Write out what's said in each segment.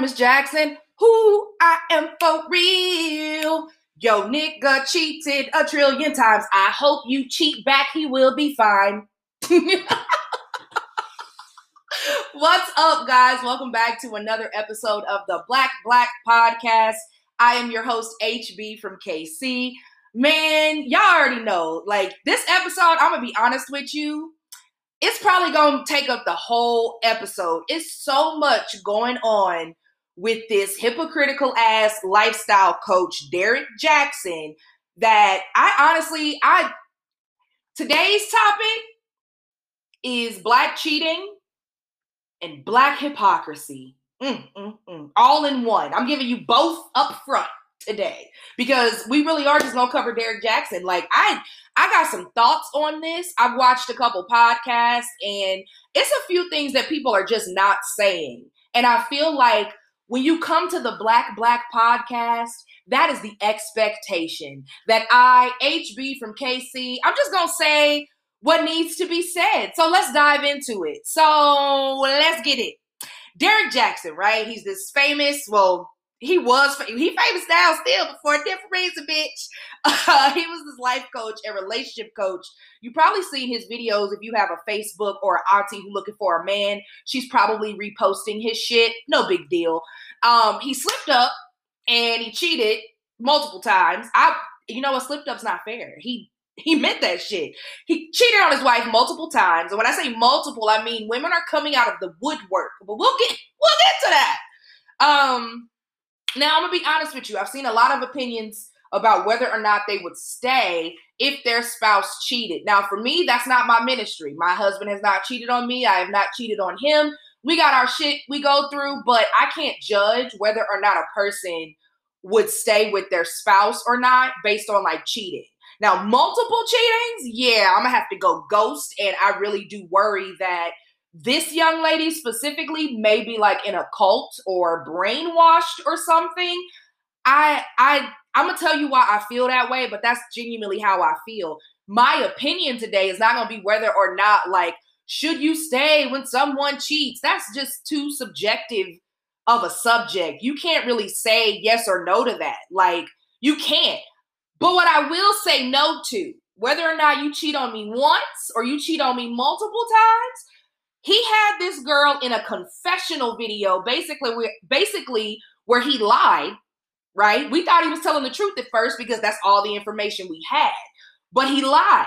Miss Jackson. Who I am for real. Yo, nigga cheated a trillion times. I hope you cheat back. He will be fine. What's up, guys? Welcome back to another episode of the Black Black Podcast. I am your host, HB from KC. Man, y'all already know, like, this episode, I'm gonna be honest with you, it's probably gonna take up the whole episode. It's so much going on with this hypocritical ass lifestyle coach, Derek Jackson, that I honestly, I, today's topic is black cheating and black hypocrisy. Mm, mm, mm. All in one. I'm giving you both up front today because we really are just gonna cover Derek Jackson. Like I I got some thoughts on this. I've watched a couple podcasts and it's a few things that people are just not saying. And I feel like when you come to the Black Black podcast, that is the expectation that I, HB from KC, I'm just gonna say what needs to be said. So let's dive into it. So let's get it. Derek Jackson, right? He's this famous, well, he was he famous now still, but for a different reason, bitch. Uh, he was his life coach and relationship coach. You probably seen his videos if you have a Facebook or an auntie who looking for a man. She's probably reposting his shit. No big deal. Um, he slipped up and he cheated multiple times. I, you know, a slipped up's not fair. He he meant that shit. He cheated on his wife multiple times. And when I say multiple, I mean women are coming out of the woodwork. But we'll get we'll get to that. Um now I'm gonna be honest with you. I've seen a lot of opinions about whether or not they would stay if their spouse cheated. Now, for me, that's not my ministry. My husband has not cheated on me. I have not cheated on him. We got our shit we go through, but I can't judge whether or not a person would stay with their spouse or not based on like cheating. Now, multiple cheatings, yeah, I'm gonna have to go ghost, and I really do worry that this young lady specifically may be like in a cult or brainwashed or something. I I I'm gonna tell you why I feel that way, but that's genuinely how I feel. My opinion today is not gonna be whether or not like should you stay when someone cheats. That's just too subjective of a subject. You can't really say yes or no to that. Like you can't. But what I will say no to, whether or not you cheat on me once or you cheat on me multiple times, he had this girl in a confessional video, basically, where basically where he lied. Right? We thought he was telling the truth at first because that's all the information we had, but he lied.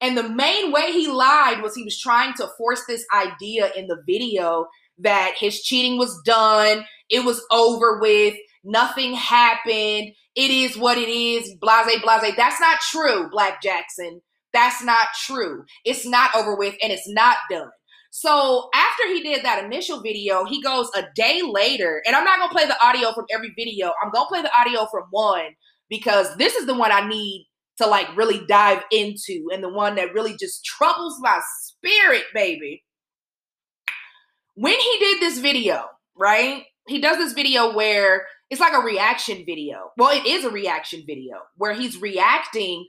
And the main way he lied was he was trying to force this idea in the video that his cheating was done, it was over with, nothing happened, it is what it is, blase, blase. That's not true, Black Jackson. That's not true. It's not over with and it's not done. So after he did that initial video, he goes a day later, and I'm not gonna play the audio from every video. I'm gonna play the audio from one because this is the one I need to like really dive into and the one that really just troubles my spirit, baby. When he did this video, right? He does this video where it's like a reaction video. Well, it is a reaction video where he's reacting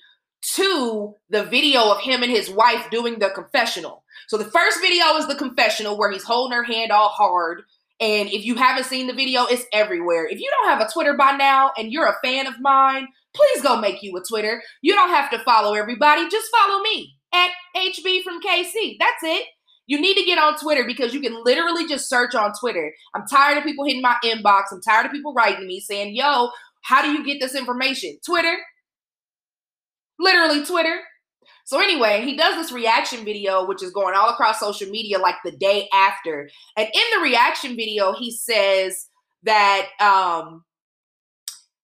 to the video of him and his wife doing the confessional. So the first video is the confessional where he's holding her hand all hard. And if you haven't seen the video, it's everywhere. If you don't have a Twitter by now and you're a fan of mine, please go make you a Twitter. You don't have to follow everybody, just follow me at HB from KC. That's it. You need to get on Twitter because you can literally just search on Twitter. I'm tired of people hitting my inbox. I'm tired of people writing me saying, yo, how do you get this information? Twitter. Literally Twitter. So anyway, he does this reaction video, which is going all across social media like the day after. And in the reaction video, he says that um,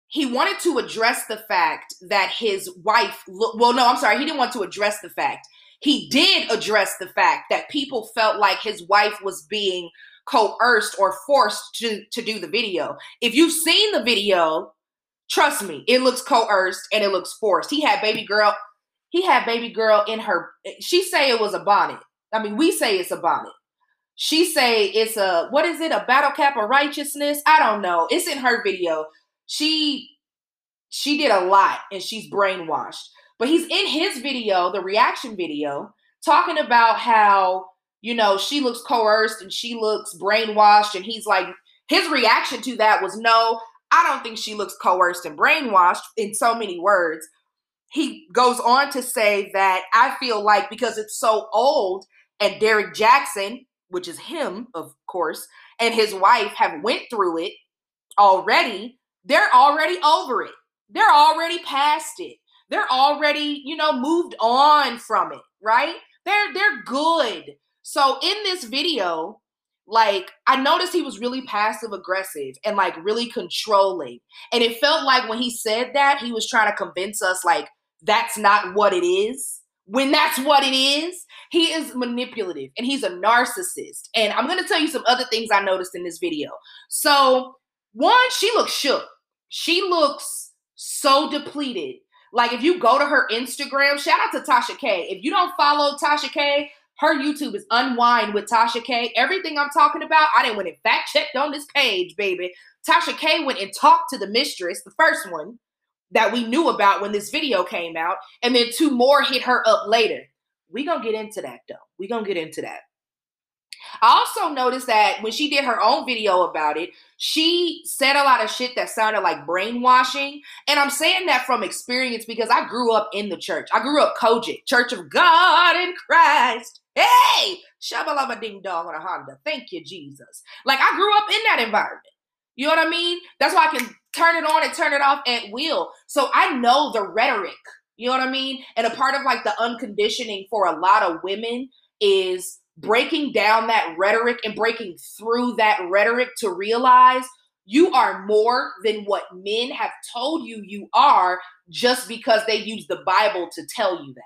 he wanted to address the fact that his wife, well, no, I'm sorry, he didn't want to address the fact he did address the fact that people felt like his wife was being coerced or forced to, to do the video. If you've seen the video, trust me, it looks coerced and it looks forced. He had baby girl, he had baby girl in her, she say it was a bonnet. I mean, we say it's a bonnet. She say it's a, what is it, a battle cap of righteousness? I don't know. It's in her video. She, she did a lot and she's brainwashed. But he's in his video, the reaction video, talking about how, you know, she looks coerced and she looks brainwashed. And he's like, his reaction to that was no, I don't think she looks coerced and brainwashed in so many words. He goes on to say that I feel like because it's so old and Derek Jackson, which is him, of course, and his wife have went through it already, they're already over it. They're already past it. They're already, you know, moved on from it, right? They're they're good. So in this video, like I noticed he was really passive aggressive and like really controlling. And it felt like when he said that, he was trying to convince us like that's not what it is. When that's what it is, he is manipulative and he's a narcissist. And I'm going to tell you some other things I noticed in this video. So, one, she looks shook. She looks so depleted. Like if you go to her Instagram, shout out to Tasha K. If you don't follow Tasha K, her YouTube is Unwine with Tasha K. Everything I'm talking about, I didn't went and fact checked on this page, baby. Tasha K went and talked to the mistress, the first one that we knew about when this video came out, and then two more hit her up later. We gonna get into that though. We gonna get into that. I also noticed that when she did her own video about it, she said a lot of shit that sounded like brainwashing. And I'm saying that from experience because I grew up in the church. I grew up COGIC, Church of God in Christ. Hey, shabalama ding dong on a Honda. Thank you, Jesus. Like I grew up in that environment. You know what I mean? That's why I can turn it on and turn it off at will. So I know the rhetoric. You know what I mean? And a part of like the unconditioning for a lot of women is breaking down that rhetoric and breaking through that rhetoric to realize you are more than what men have told you you are just because they use the Bible to tell you that.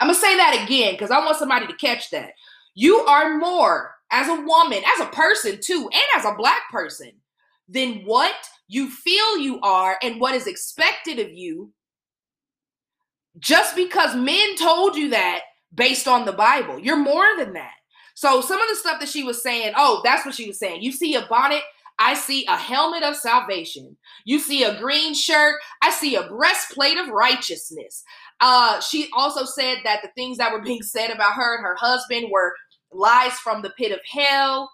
I'm going to say that again because I want somebody to catch that. You are more as a woman, as a person too, and as a black person than what you feel you are and what is expected of you just because men told you that based on the Bible. You're more than that. So some of the stuff that she was saying, oh, that's what she was saying. You see a bonnet, I see a helmet of salvation. You see a green shirt, I see a breastplate of righteousness. Uh, she also said that the things that were being said about her and her husband were lies from the pit of hell.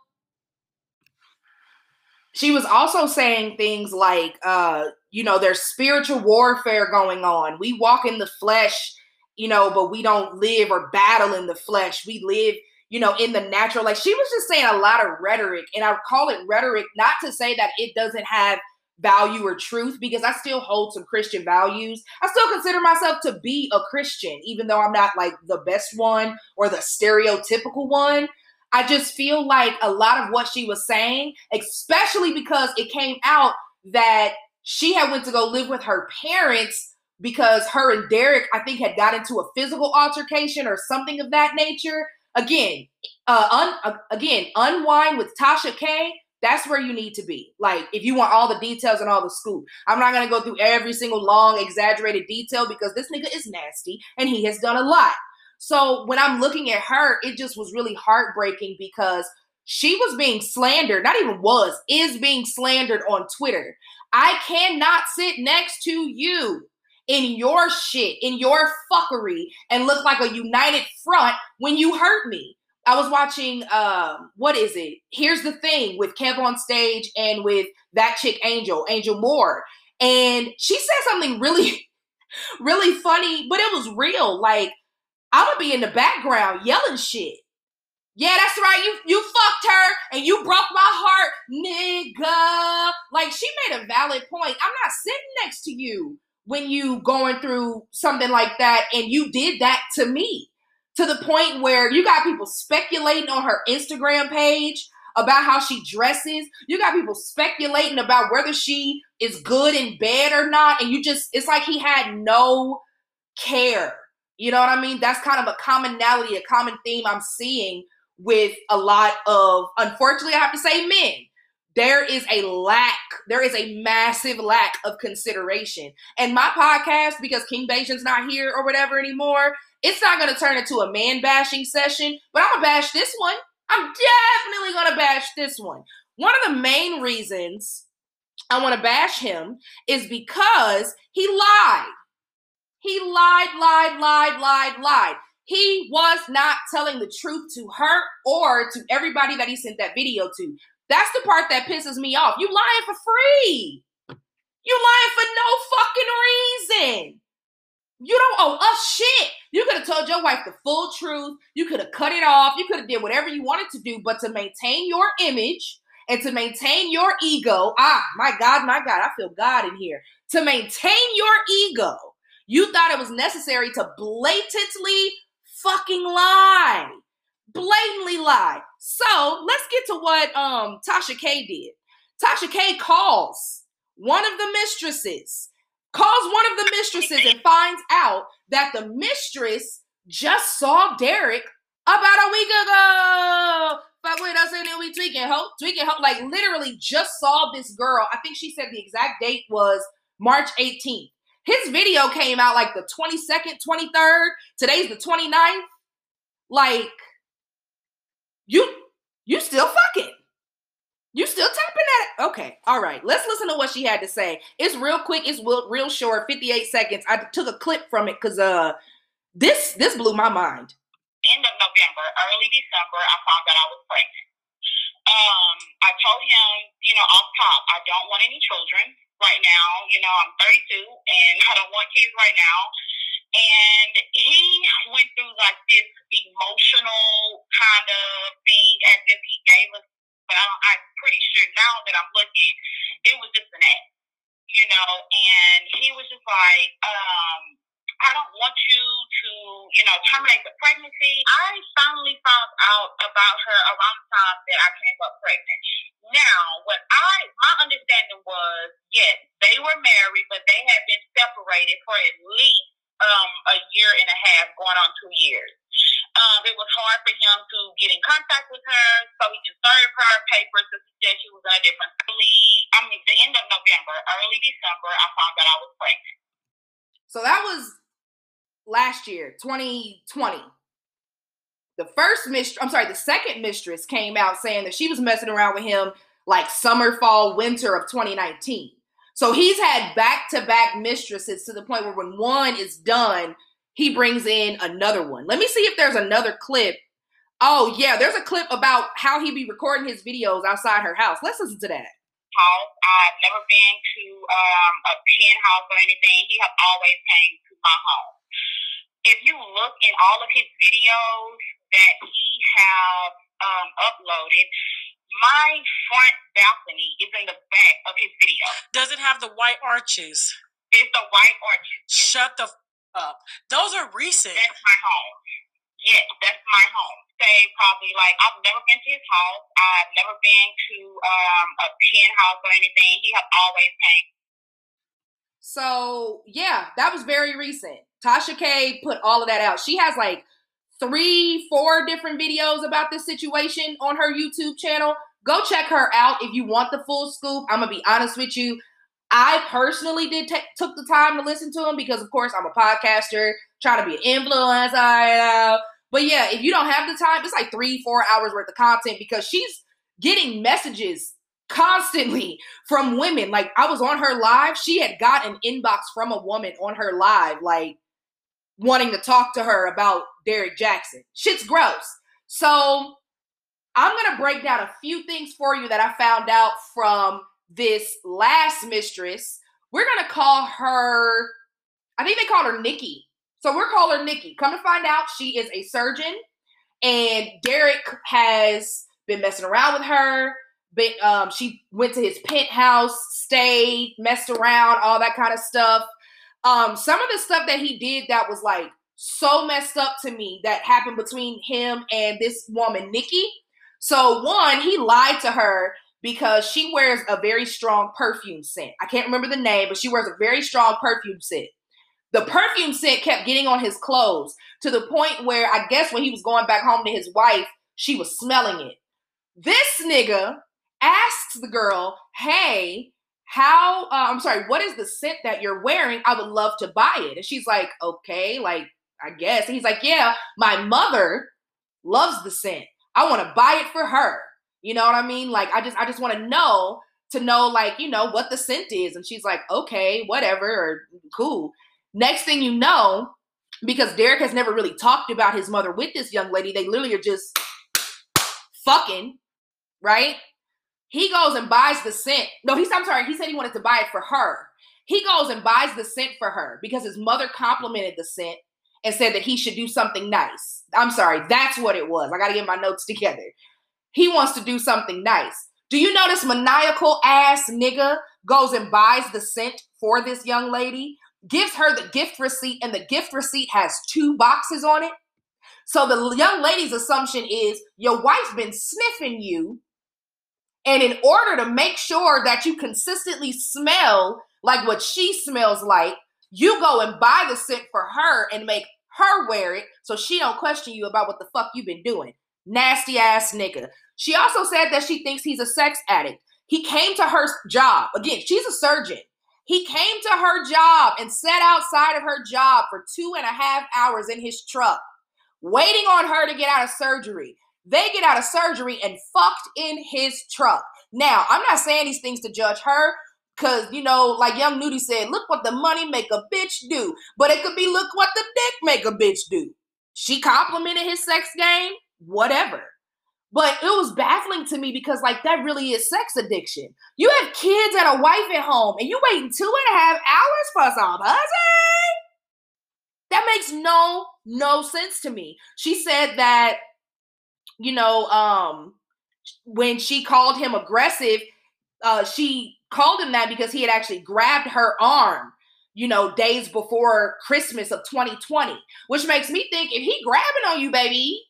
She was also saying things like, uh, you know, there's spiritual warfare going on. We walk in the flesh you know, but we don't live or battle in the flesh. We live, you know, in the natural. Like she was just saying a lot of rhetoric, and I call it rhetoric not to say that it doesn't have value or truth because I still hold some Christian values. I still consider myself to be a Christian, even though I'm not like the best one or the stereotypical one. I just feel like a lot of what she was saying, especially because it came out that she had went to go live with her parents because her and Derek, I think, had got into a physical altercation or something of that nature. Again, uh, un, uh, again, unwine with Tasha K. That's where you need to be. Like, if you want all the details and all the scoop, I'm not gonna go through every single long, exaggerated detail because this nigga is nasty and he has done a lot. So when I'm looking at her, it just was really heartbreaking because she was being slandered, not even was, is being slandered on Twitter. I cannot sit next to you in your shit, in your fuckery, and look like a united front when you hurt me. I was watching um, what is it? Here's the thing with Kev on stage and with that chick Angel, Angel Moore. And she said something really, really funny, but it was real. Like, I'm gonna be in the background yelling shit. Yeah, that's right. You you fucked her and you broke my heart, nigga. Like she made a valid point. I'm not sitting next to you when you going through something like that and you did that to me to the point where you got people speculating on her Instagram page about how she dresses. You got people speculating about whether she is good in bed or not. And you just, it's like he had no care. You know what I mean? That's kind of a commonality, a common theme I'm seeing with a lot of, unfortunately, I have to say men there is a lack, there is a massive lack of consideration. And my podcast, because King Bajan's not here or whatever anymore, it's not going to turn into a man bashing session, but I'm going to bash this one. I'm definitely going to bash this one. One of the main reasons I want to bash him is because he lied. He lied, lied, lied, lied, lied. He was not telling the truth to her or to everybody that he sent that video to. That's the part that pisses me off. You lying for free. You lying for no fucking reason. You don't owe us shit. You could have told your wife the full truth. You could have cut it off. You could have did whatever you wanted to do, but to maintain your image and to maintain your ego, ah, my God, my God, I feel God in here. To maintain your ego, you thought it was necessary to blatantly fucking lie. Blatantly lie. So let's get to what um Tasha K did. Tasha K calls one of the mistresses calls one of the mistresses and finds out that the mistress just saw Derek about a week ago. Fuck with us and then we tweaking tweaking. Like literally just saw this girl. I think she said the exact date was March 18th. His video came out like the 22nd, 23rd. Today's the 29th. Like, you you still fucking. You still tapping at it? Okay, all right. Let's listen to what she had to say. It's real quick. It's real, real short. Fifty-eight seconds. I took a clip from it because uh, this this blew my mind. End of November, early December, I found that I was pregnant. Um, I told him, you know, off top, I don't want any children right now. You know, I'm 32 and I don't want kids right now. And he went through like this emotional kind of thing as if he gave us but I'm pretty sure now that I'm looking, it was just an act, you know. And he was just like, um, I don't want you to, you know, terminate the pregnancy. I finally found out about her around the time that I came up pregnant. Now, what I, my understanding was, yes, they were married, but they had been separated for at least um, a year and a half, going on two years. Um, it was hard for him to get in contact with her so he can serve her papers he said she was in a different league. I mean, the end of November, early December, I found that I was pregnant. So that was last year, 2020. The first mistress, I'm sorry, the second mistress came out saying that she was messing around with him like summer, fall, winter of 2019. So he's had back to back mistresses to the point where when one is done, he brings in another one. Let me see if there's another clip. Oh, yeah, there's a clip about how he be recording his videos outside her house. Let's listen to that. House. I've never been to um, a penthouse or anything. He has always came to my home. If you look in all of his videos that he have um, uploaded, my front balcony is in the back of his video. Does it have the white arches? It's the white arches. Shut the f- up. Those are recent. That's my home. Yes, that's my home. Say probably like I've never been to his house. I've never been to um, a penthouse or anything. He has always came. So yeah, that was very recent. Tasha K put all of that out. She has like three, four different videos about this situation on her YouTube channel. Go check her out if you want the full scoop. I'm gonna be honest with you. I personally did take took the time to listen to them because, of course, I'm a podcaster trying to be an influencer. Know? But yeah, if you don't have the time, it's like three, four hours worth of content because she's getting messages constantly from women. Like I was on her live, she had got an inbox from a woman on her live, like wanting to talk to her about Derek Jackson. Shit's gross. So I'm gonna break down a few things for you that I found out from this last mistress. We're gonna call her, I think they call her Nikki. So we're calling her Nikki. Come to find out, she is a surgeon, and Derek has been messing around with her. But um, she went to his penthouse, stayed, messed around, all that kind of stuff. Um, some of the stuff that he did that was like so messed up to me that happened between him and this woman, Nikki. So one, he lied to her because she wears a very strong perfume scent. I can't remember the name, but she wears a very strong perfume scent. The perfume scent kept getting on his clothes to the point where I guess when he was going back home to his wife, she was smelling it. This nigga asks the girl, Hey, how, uh, I'm sorry, what is the scent that you're wearing? I would love to buy it. And she's like, Okay, like, I guess. And he's like, Yeah, my mother loves the scent. I want to buy it for her. You know what I mean? Like I just I just want to know to know like, you know, what the scent is. And she's like, "Okay, whatever, or cool." Next thing you know, because Derek has never really talked about his mother with this young lady, they literally are just fucking, right? He goes and buys the scent. No, he's I'm sorry, he said he wanted to buy it for her. He goes and buys the scent for her because his mother complimented the scent and said that he should do something nice. I'm sorry, that's what it was. I got to get my notes together. He wants to do something nice. Do you this maniacal ass nigga goes and buys the scent for this young lady, gives her the gift receipt, and the gift receipt has two boxes on it? So the young lady's assumption is your wife's been sniffing you. And in order to make sure that you consistently smell like what she smells like, you go and buy the scent for her and make her wear it so she don't question you about what the fuck you've been doing. Nasty ass nigga. She also said that she thinks he's a sex addict. He came to her job. Again, she's a surgeon. He came to her job and sat outside of her job for two and a half hours in his truck, waiting on her to get out of surgery. They get out of surgery and fucked in his truck. Now, I'm not saying these things to judge her, Cause you know, like Young Nudy said, look what the money make a bitch do. But it could be look what the dick make a bitch do. She complimented his sex game, whatever. But it was baffling to me because like that really is sex addiction. You have kids and a wife at home, and you waiting two and a half hours for some pussy. That makes no no sense to me. She said that, you know, um, when she called him aggressive, uh, she called him that because he had actually grabbed her arm, you know, days before Christmas of 2020, which makes me think if he grabbing on you, baby,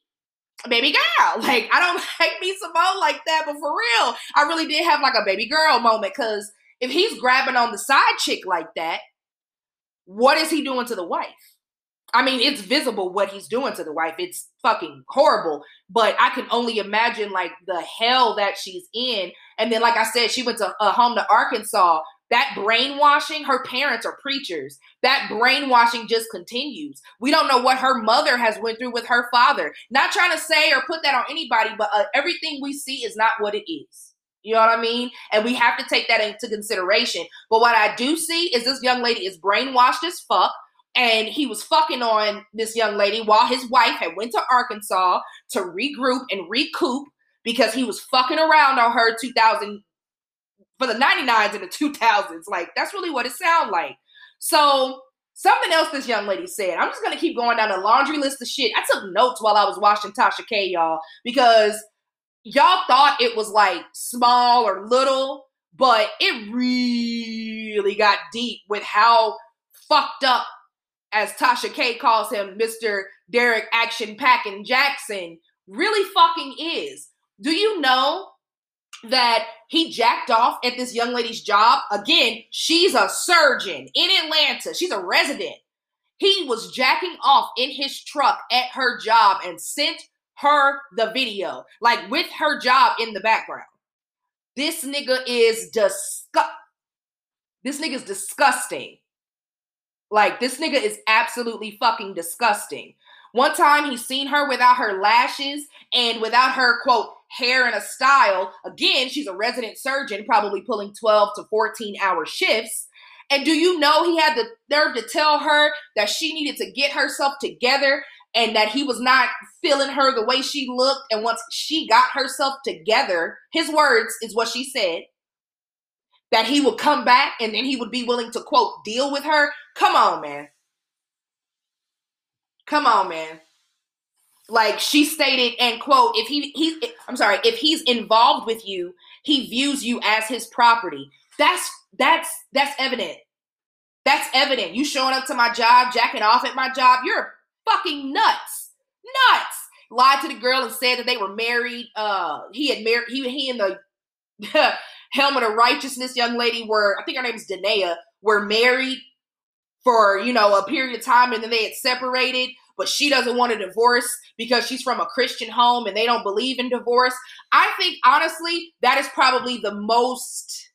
baby girl, like I don't like me Simone like that, but for real, I really did have like a baby girl moment because if he's grabbing on the side chick like that, what is he doing to the wife? I mean, it's visible what he's doing to the wife. It's fucking horrible. But I can only imagine like the hell that she's in. And then, like I said, she went to uh, home to Arkansas. That brainwashing, her parents are preachers. That brainwashing just continues. We don't know what her mother has went through with her father. Not trying to say or put that on anybody, but uh, everything we see is not what it is. You know what I mean? And we have to take that into consideration. But what I do see is this young lady is brainwashed as fuck and he was fucking on this young lady while his wife had went to Arkansas to regroup and recoup because he was fucking around on her 2000 for the 99s and the 2000s like that's really what it sounded like. So something else this young lady said. I'm just gonna keep going down a laundry list of shit. I took notes while i was watching tasha k y'all because y'all thought it was like small or little but it really got deep with how fucked up as Tasha K calls him, Mr. Derek Action Packin Jackson, really fucking is. Do you know that he jacked off at this young lady's job? Again, she's a surgeon in Atlanta, she's a resident. He was jacking off in his truck at her job and sent her the video, like with her job in the background. This nigga is disgust. This nigga is disgusting. Like this nigga is absolutely fucking disgusting. One time he's seen her without her lashes and without her quote hair and a style. Again, she's a resident surgeon, probably pulling 12 to 14 hour shifts. And do you know he had the nerve to tell her that she needed to get herself together and that he was not feeling her the way she looked? And once she got herself together, his words is what she said that he would come back and then he would be willing to quote deal with her. Come on, man. Come on, man. Like she stated, and quote, if he he's I'm sorry, if he's involved with you, he views you as his property. That's that's that's evident. That's evident. You showing up to my job, jacking off at my job, you're fucking nuts. Nuts. Lied to the girl and said that they were married. Uh he had married he he and the Helmet of Righteousness young lady were, I think her name is Danae, were married for, you know, a period of time and then they had separated, but she doesn't want a divorce because she's from a Christian home and they don't believe in divorce. I think, honestly, that is probably the most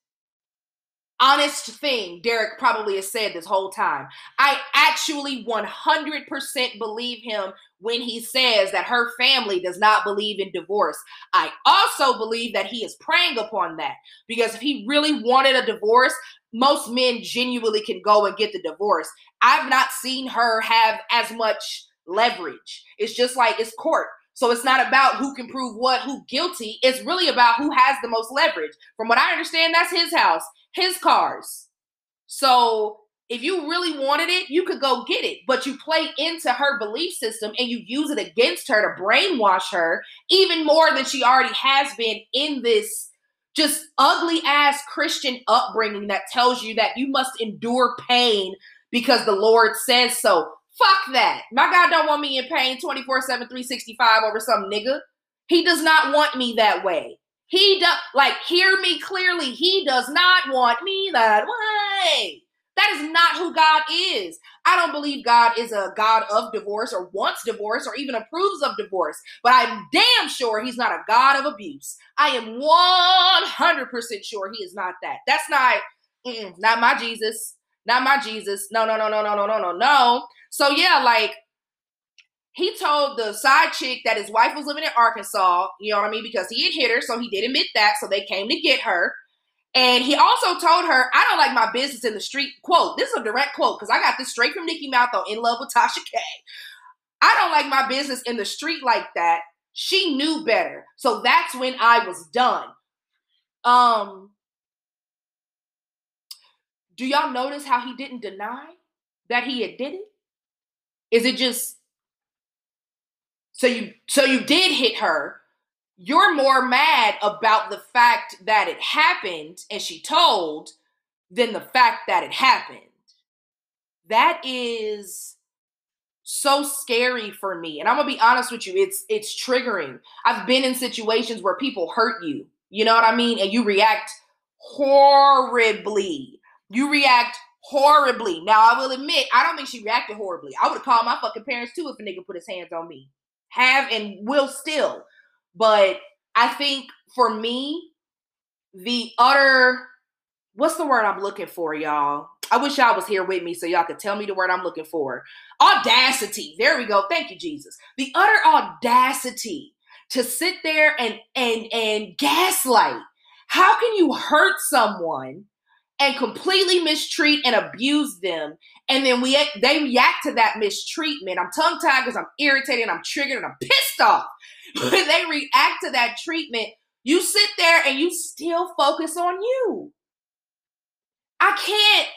honest thing Derek probably has said this whole time. I actually 100% believe him when he says that her family does not believe in divorce. I also believe that he is preying upon that because if he really wanted a divorce, most men genuinely can go and get the divorce. I've not seen her have as much leverage. It's just like it's court. So it's not about who can prove what, who guilty. It's really about who has the most leverage. From what I understand, that's his house, his cars. So if you really wanted it, you could go get it. But you play into her belief system and you use it against her to brainwash her even more than she already has been in this just ugly ass Christian upbringing that tells you that you must endure pain because the Lord says so. Fuck that. My God don't want me in pain 24 7, 365 over some nigga. He does not want me that way. He does, like, hear me clearly. He does not want me that way. That is not who God is. I don't believe God is a God of divorce or wants divorce or even approves of divorce, but I'm damn sure he's not a God of abuse. I am 100% sure he is not that. That's not, not my Jesus. Not my Jesus. No, no, no, no, no, no, no, no, no. So, yeah, like, he told the side chick that his wife was living in Arkansas, you know what I mean? Because he had hit her, so he did admit that. So they came to get her. And he also told her, I don't like my business in the street. Quote, this is a direct quote because I got this straight from Nikki Mouth on In Love with Tasha K. I don't like my business in the street like that. She knew better. So that's when I was done. Um, do y'all notice how he didn't deny that he had did it? Is it just so you so you did hit her, you're more mad about the fact that it happened and she told than the fact that it happened. That is so scary for me. And I'm going to be honest with you, it's it's triggering. I've been in situations where people hurt you. You know what I mean? And you react horribly. You react horribly. Now, I will admit, I don't think she reacted horribly. I would have called my fucking parents too if a nigga put his hands on me. Have and will still. But I think for me, the utter what's the word I'm looking for, y'all? I wish y'all was here with me so y'all could tell me the word I'm looking for. Audacity. There we go. Thank you, Jesus. The utter audacity to sit there and and and gaslight. How can you hurt someone and completely mistreat and abuse them and then we they react to that mistreatment. I'm tongue tied because I'm irritated, I'm triggered, and I'm pissed off. when they react to that treatment, you sit there and you still focus on you. I can't.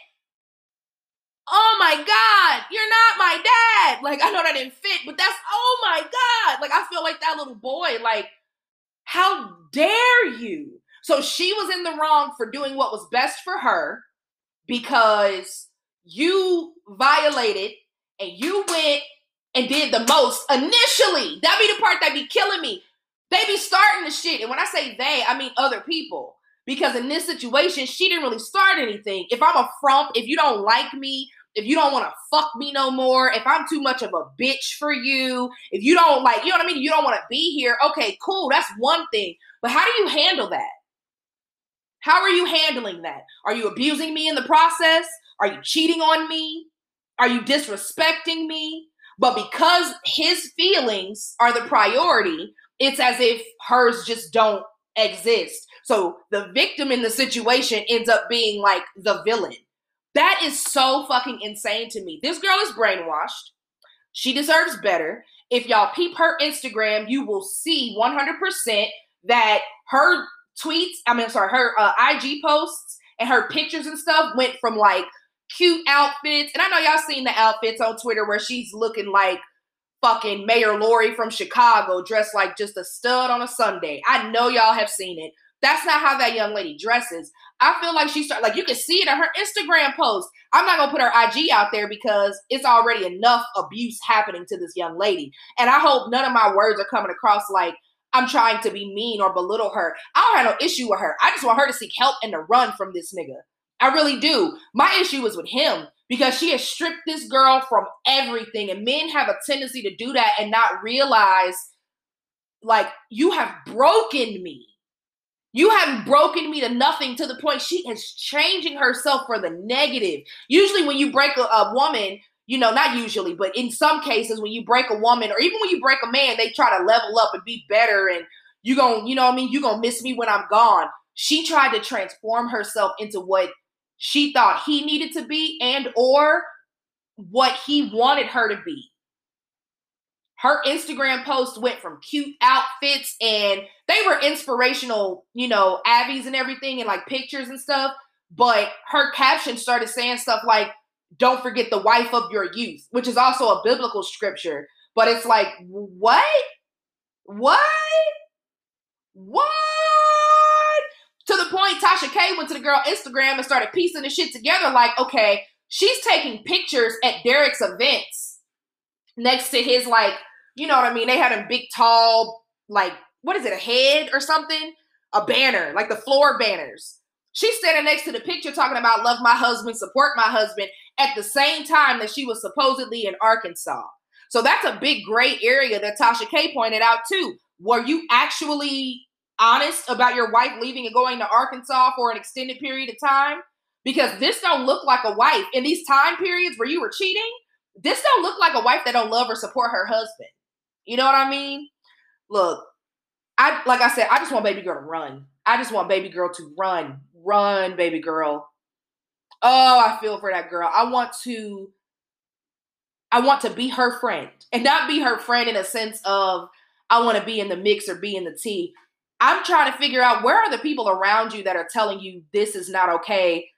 Oh my God, you're not my dad. Like, I know that didn't fit, but that's, oh my God. Like, I feel like that little boy. Like, how dare you? So she was in the wrong for doing what was best for her because you violated and you went and did the most initially. That be the part that be killing me. They be starting the shit. And when I say they, I mean other people. Because in this situation, she didn't really start anything. If I'm a frump, if you don't like me, if you don't want to fuck me no more, if I'm too much of a bitch for you, if you don't like, you know what I mean? You don't want to be here. Okay, cool. That's one thing. But how do you handle that? How are you handling that? Are you abusing me in the process? Are you cheating on me? Are you disrespecting me? But because his feelings are the priority, it's as if hers just don't exist. So the victim in the situation ends up being like the villain. That is so fucking insane to me. This girl is brainwashed. She deserves better. If y'all peep her Instagram, you will see 100% that her tweets, I mean, sorry, her uh, IG posts and her pictures and stuff went from like cute outfits. And I know y'all seen the outfits on Twitter where she's looking like fucking Mayor Lori from Chicago, dressed like just a stud on a Sunday. I know y'all have seen it. That's not how that young lady dresses. I feel like she started like you can see it in her Instagram post. I'm not gonna put her IG out there because it's already enough abuse happening to this young lady. And I hope none of my words are coming across like I'm trying to be mean or belittle her. I don't have no issue with her. I just want her to seek help and to run from this nigga. I really do. My issue was with him because she has stripped this girl from everything. And men have a tendency to do that and not realize, like, you have broken me. You have broken me to nothing to the point she is changing herself for the negative. Usually, when you break a, a woman, you know, not usually, but in some cases, when you break a woman or even when you break a man, they try to level up and be better. And you gonna, you know I mean? you to miss me when I'm gone. She tried to transform herself into what she thought he needed to be and or what he wanted her to be her Instagram posts went from cute outfits and they were inspirational, you know, Abby's and everything and like pictures and stuff. But her caption started saying stuff like, don't forget the wife of your youth, which is also a biblical scripture. But it's like, what? What? What? To the point Tasha K went to the girl Instagram and started piecing the shit together like, okay, she's taking pictures at Derek's events next to his like, you know what I mean? They had a big tall, like, what is it, a head or something? A banner, like the floor banners. She's standing next to the picture talking about love my husband, support my husband at the same time that she was supposedly in Arkansas. So that's a big gray area that Tasha K pointed out too. Were you actually honest about your wife leaving and going to Arkansas for an extended period of time? Because this don't look like a wife in these time periods where you were cheating. This don't look like a wife that don't love or support her husband. You know what I mean? Look, I like I said, I just want baby girl to run. I just want baby girl to run, run, baby girl. Oh, I feel for that girl. I want to I want to be her friend and not be her friend in a sense of I want to be in the mix or be in the tea. I'm trying to figure out where are the people around you that are telling you this is not okay,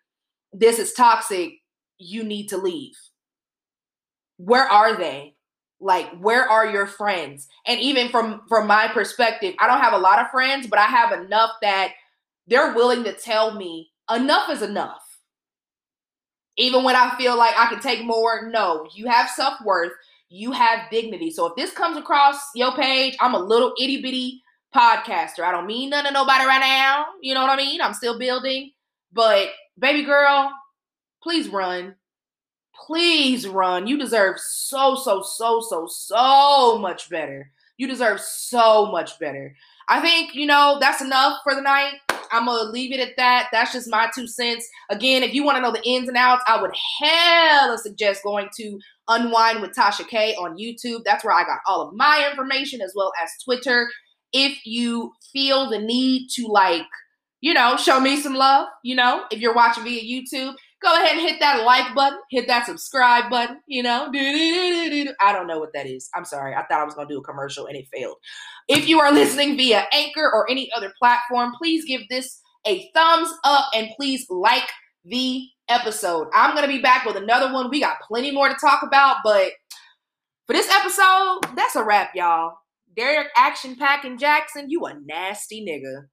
this is toxic, you need to leave. Where are they? Like where are your friends? And even from from my perspective, I don't have a lot of friends, but I have enough that they're willing to tell me enough is enough. Even when I feel like I can take more, no, you have self-worth, you have dignity. So if this comes across your page, I'm a little itty bitty podcaster. I don't mean none to nobody right now. You know what I mean? I'm still building. But baby girl, please run. Please run. You deserve so, so, so, so, so much better. You deserve so much better. I think, you know, that's enough for the night. I'm to leave it at that. That's just my two cents. Again, if you want to know the ins and outs, I would hella suggest going to Unwine with Tasha K on YouTube. That's where I got all of my information as well as Twitter if you feel the need to like, you know, show me some love, you know, if you're watching via YouTube, go ahead and hit that like button, hit that subscribe button, you know. I don't know what that is. I'm sorry. I thought I was going to do a commercial and it failed. If you are listening via Anchor or any other platform, please give this a thumbs up and please like the episode. I'm going to be back with another one. We got plenty more to talk about, but for this episode, that's a wrap, y'all. Derek Action Packing Jackson, you a nasty nigga.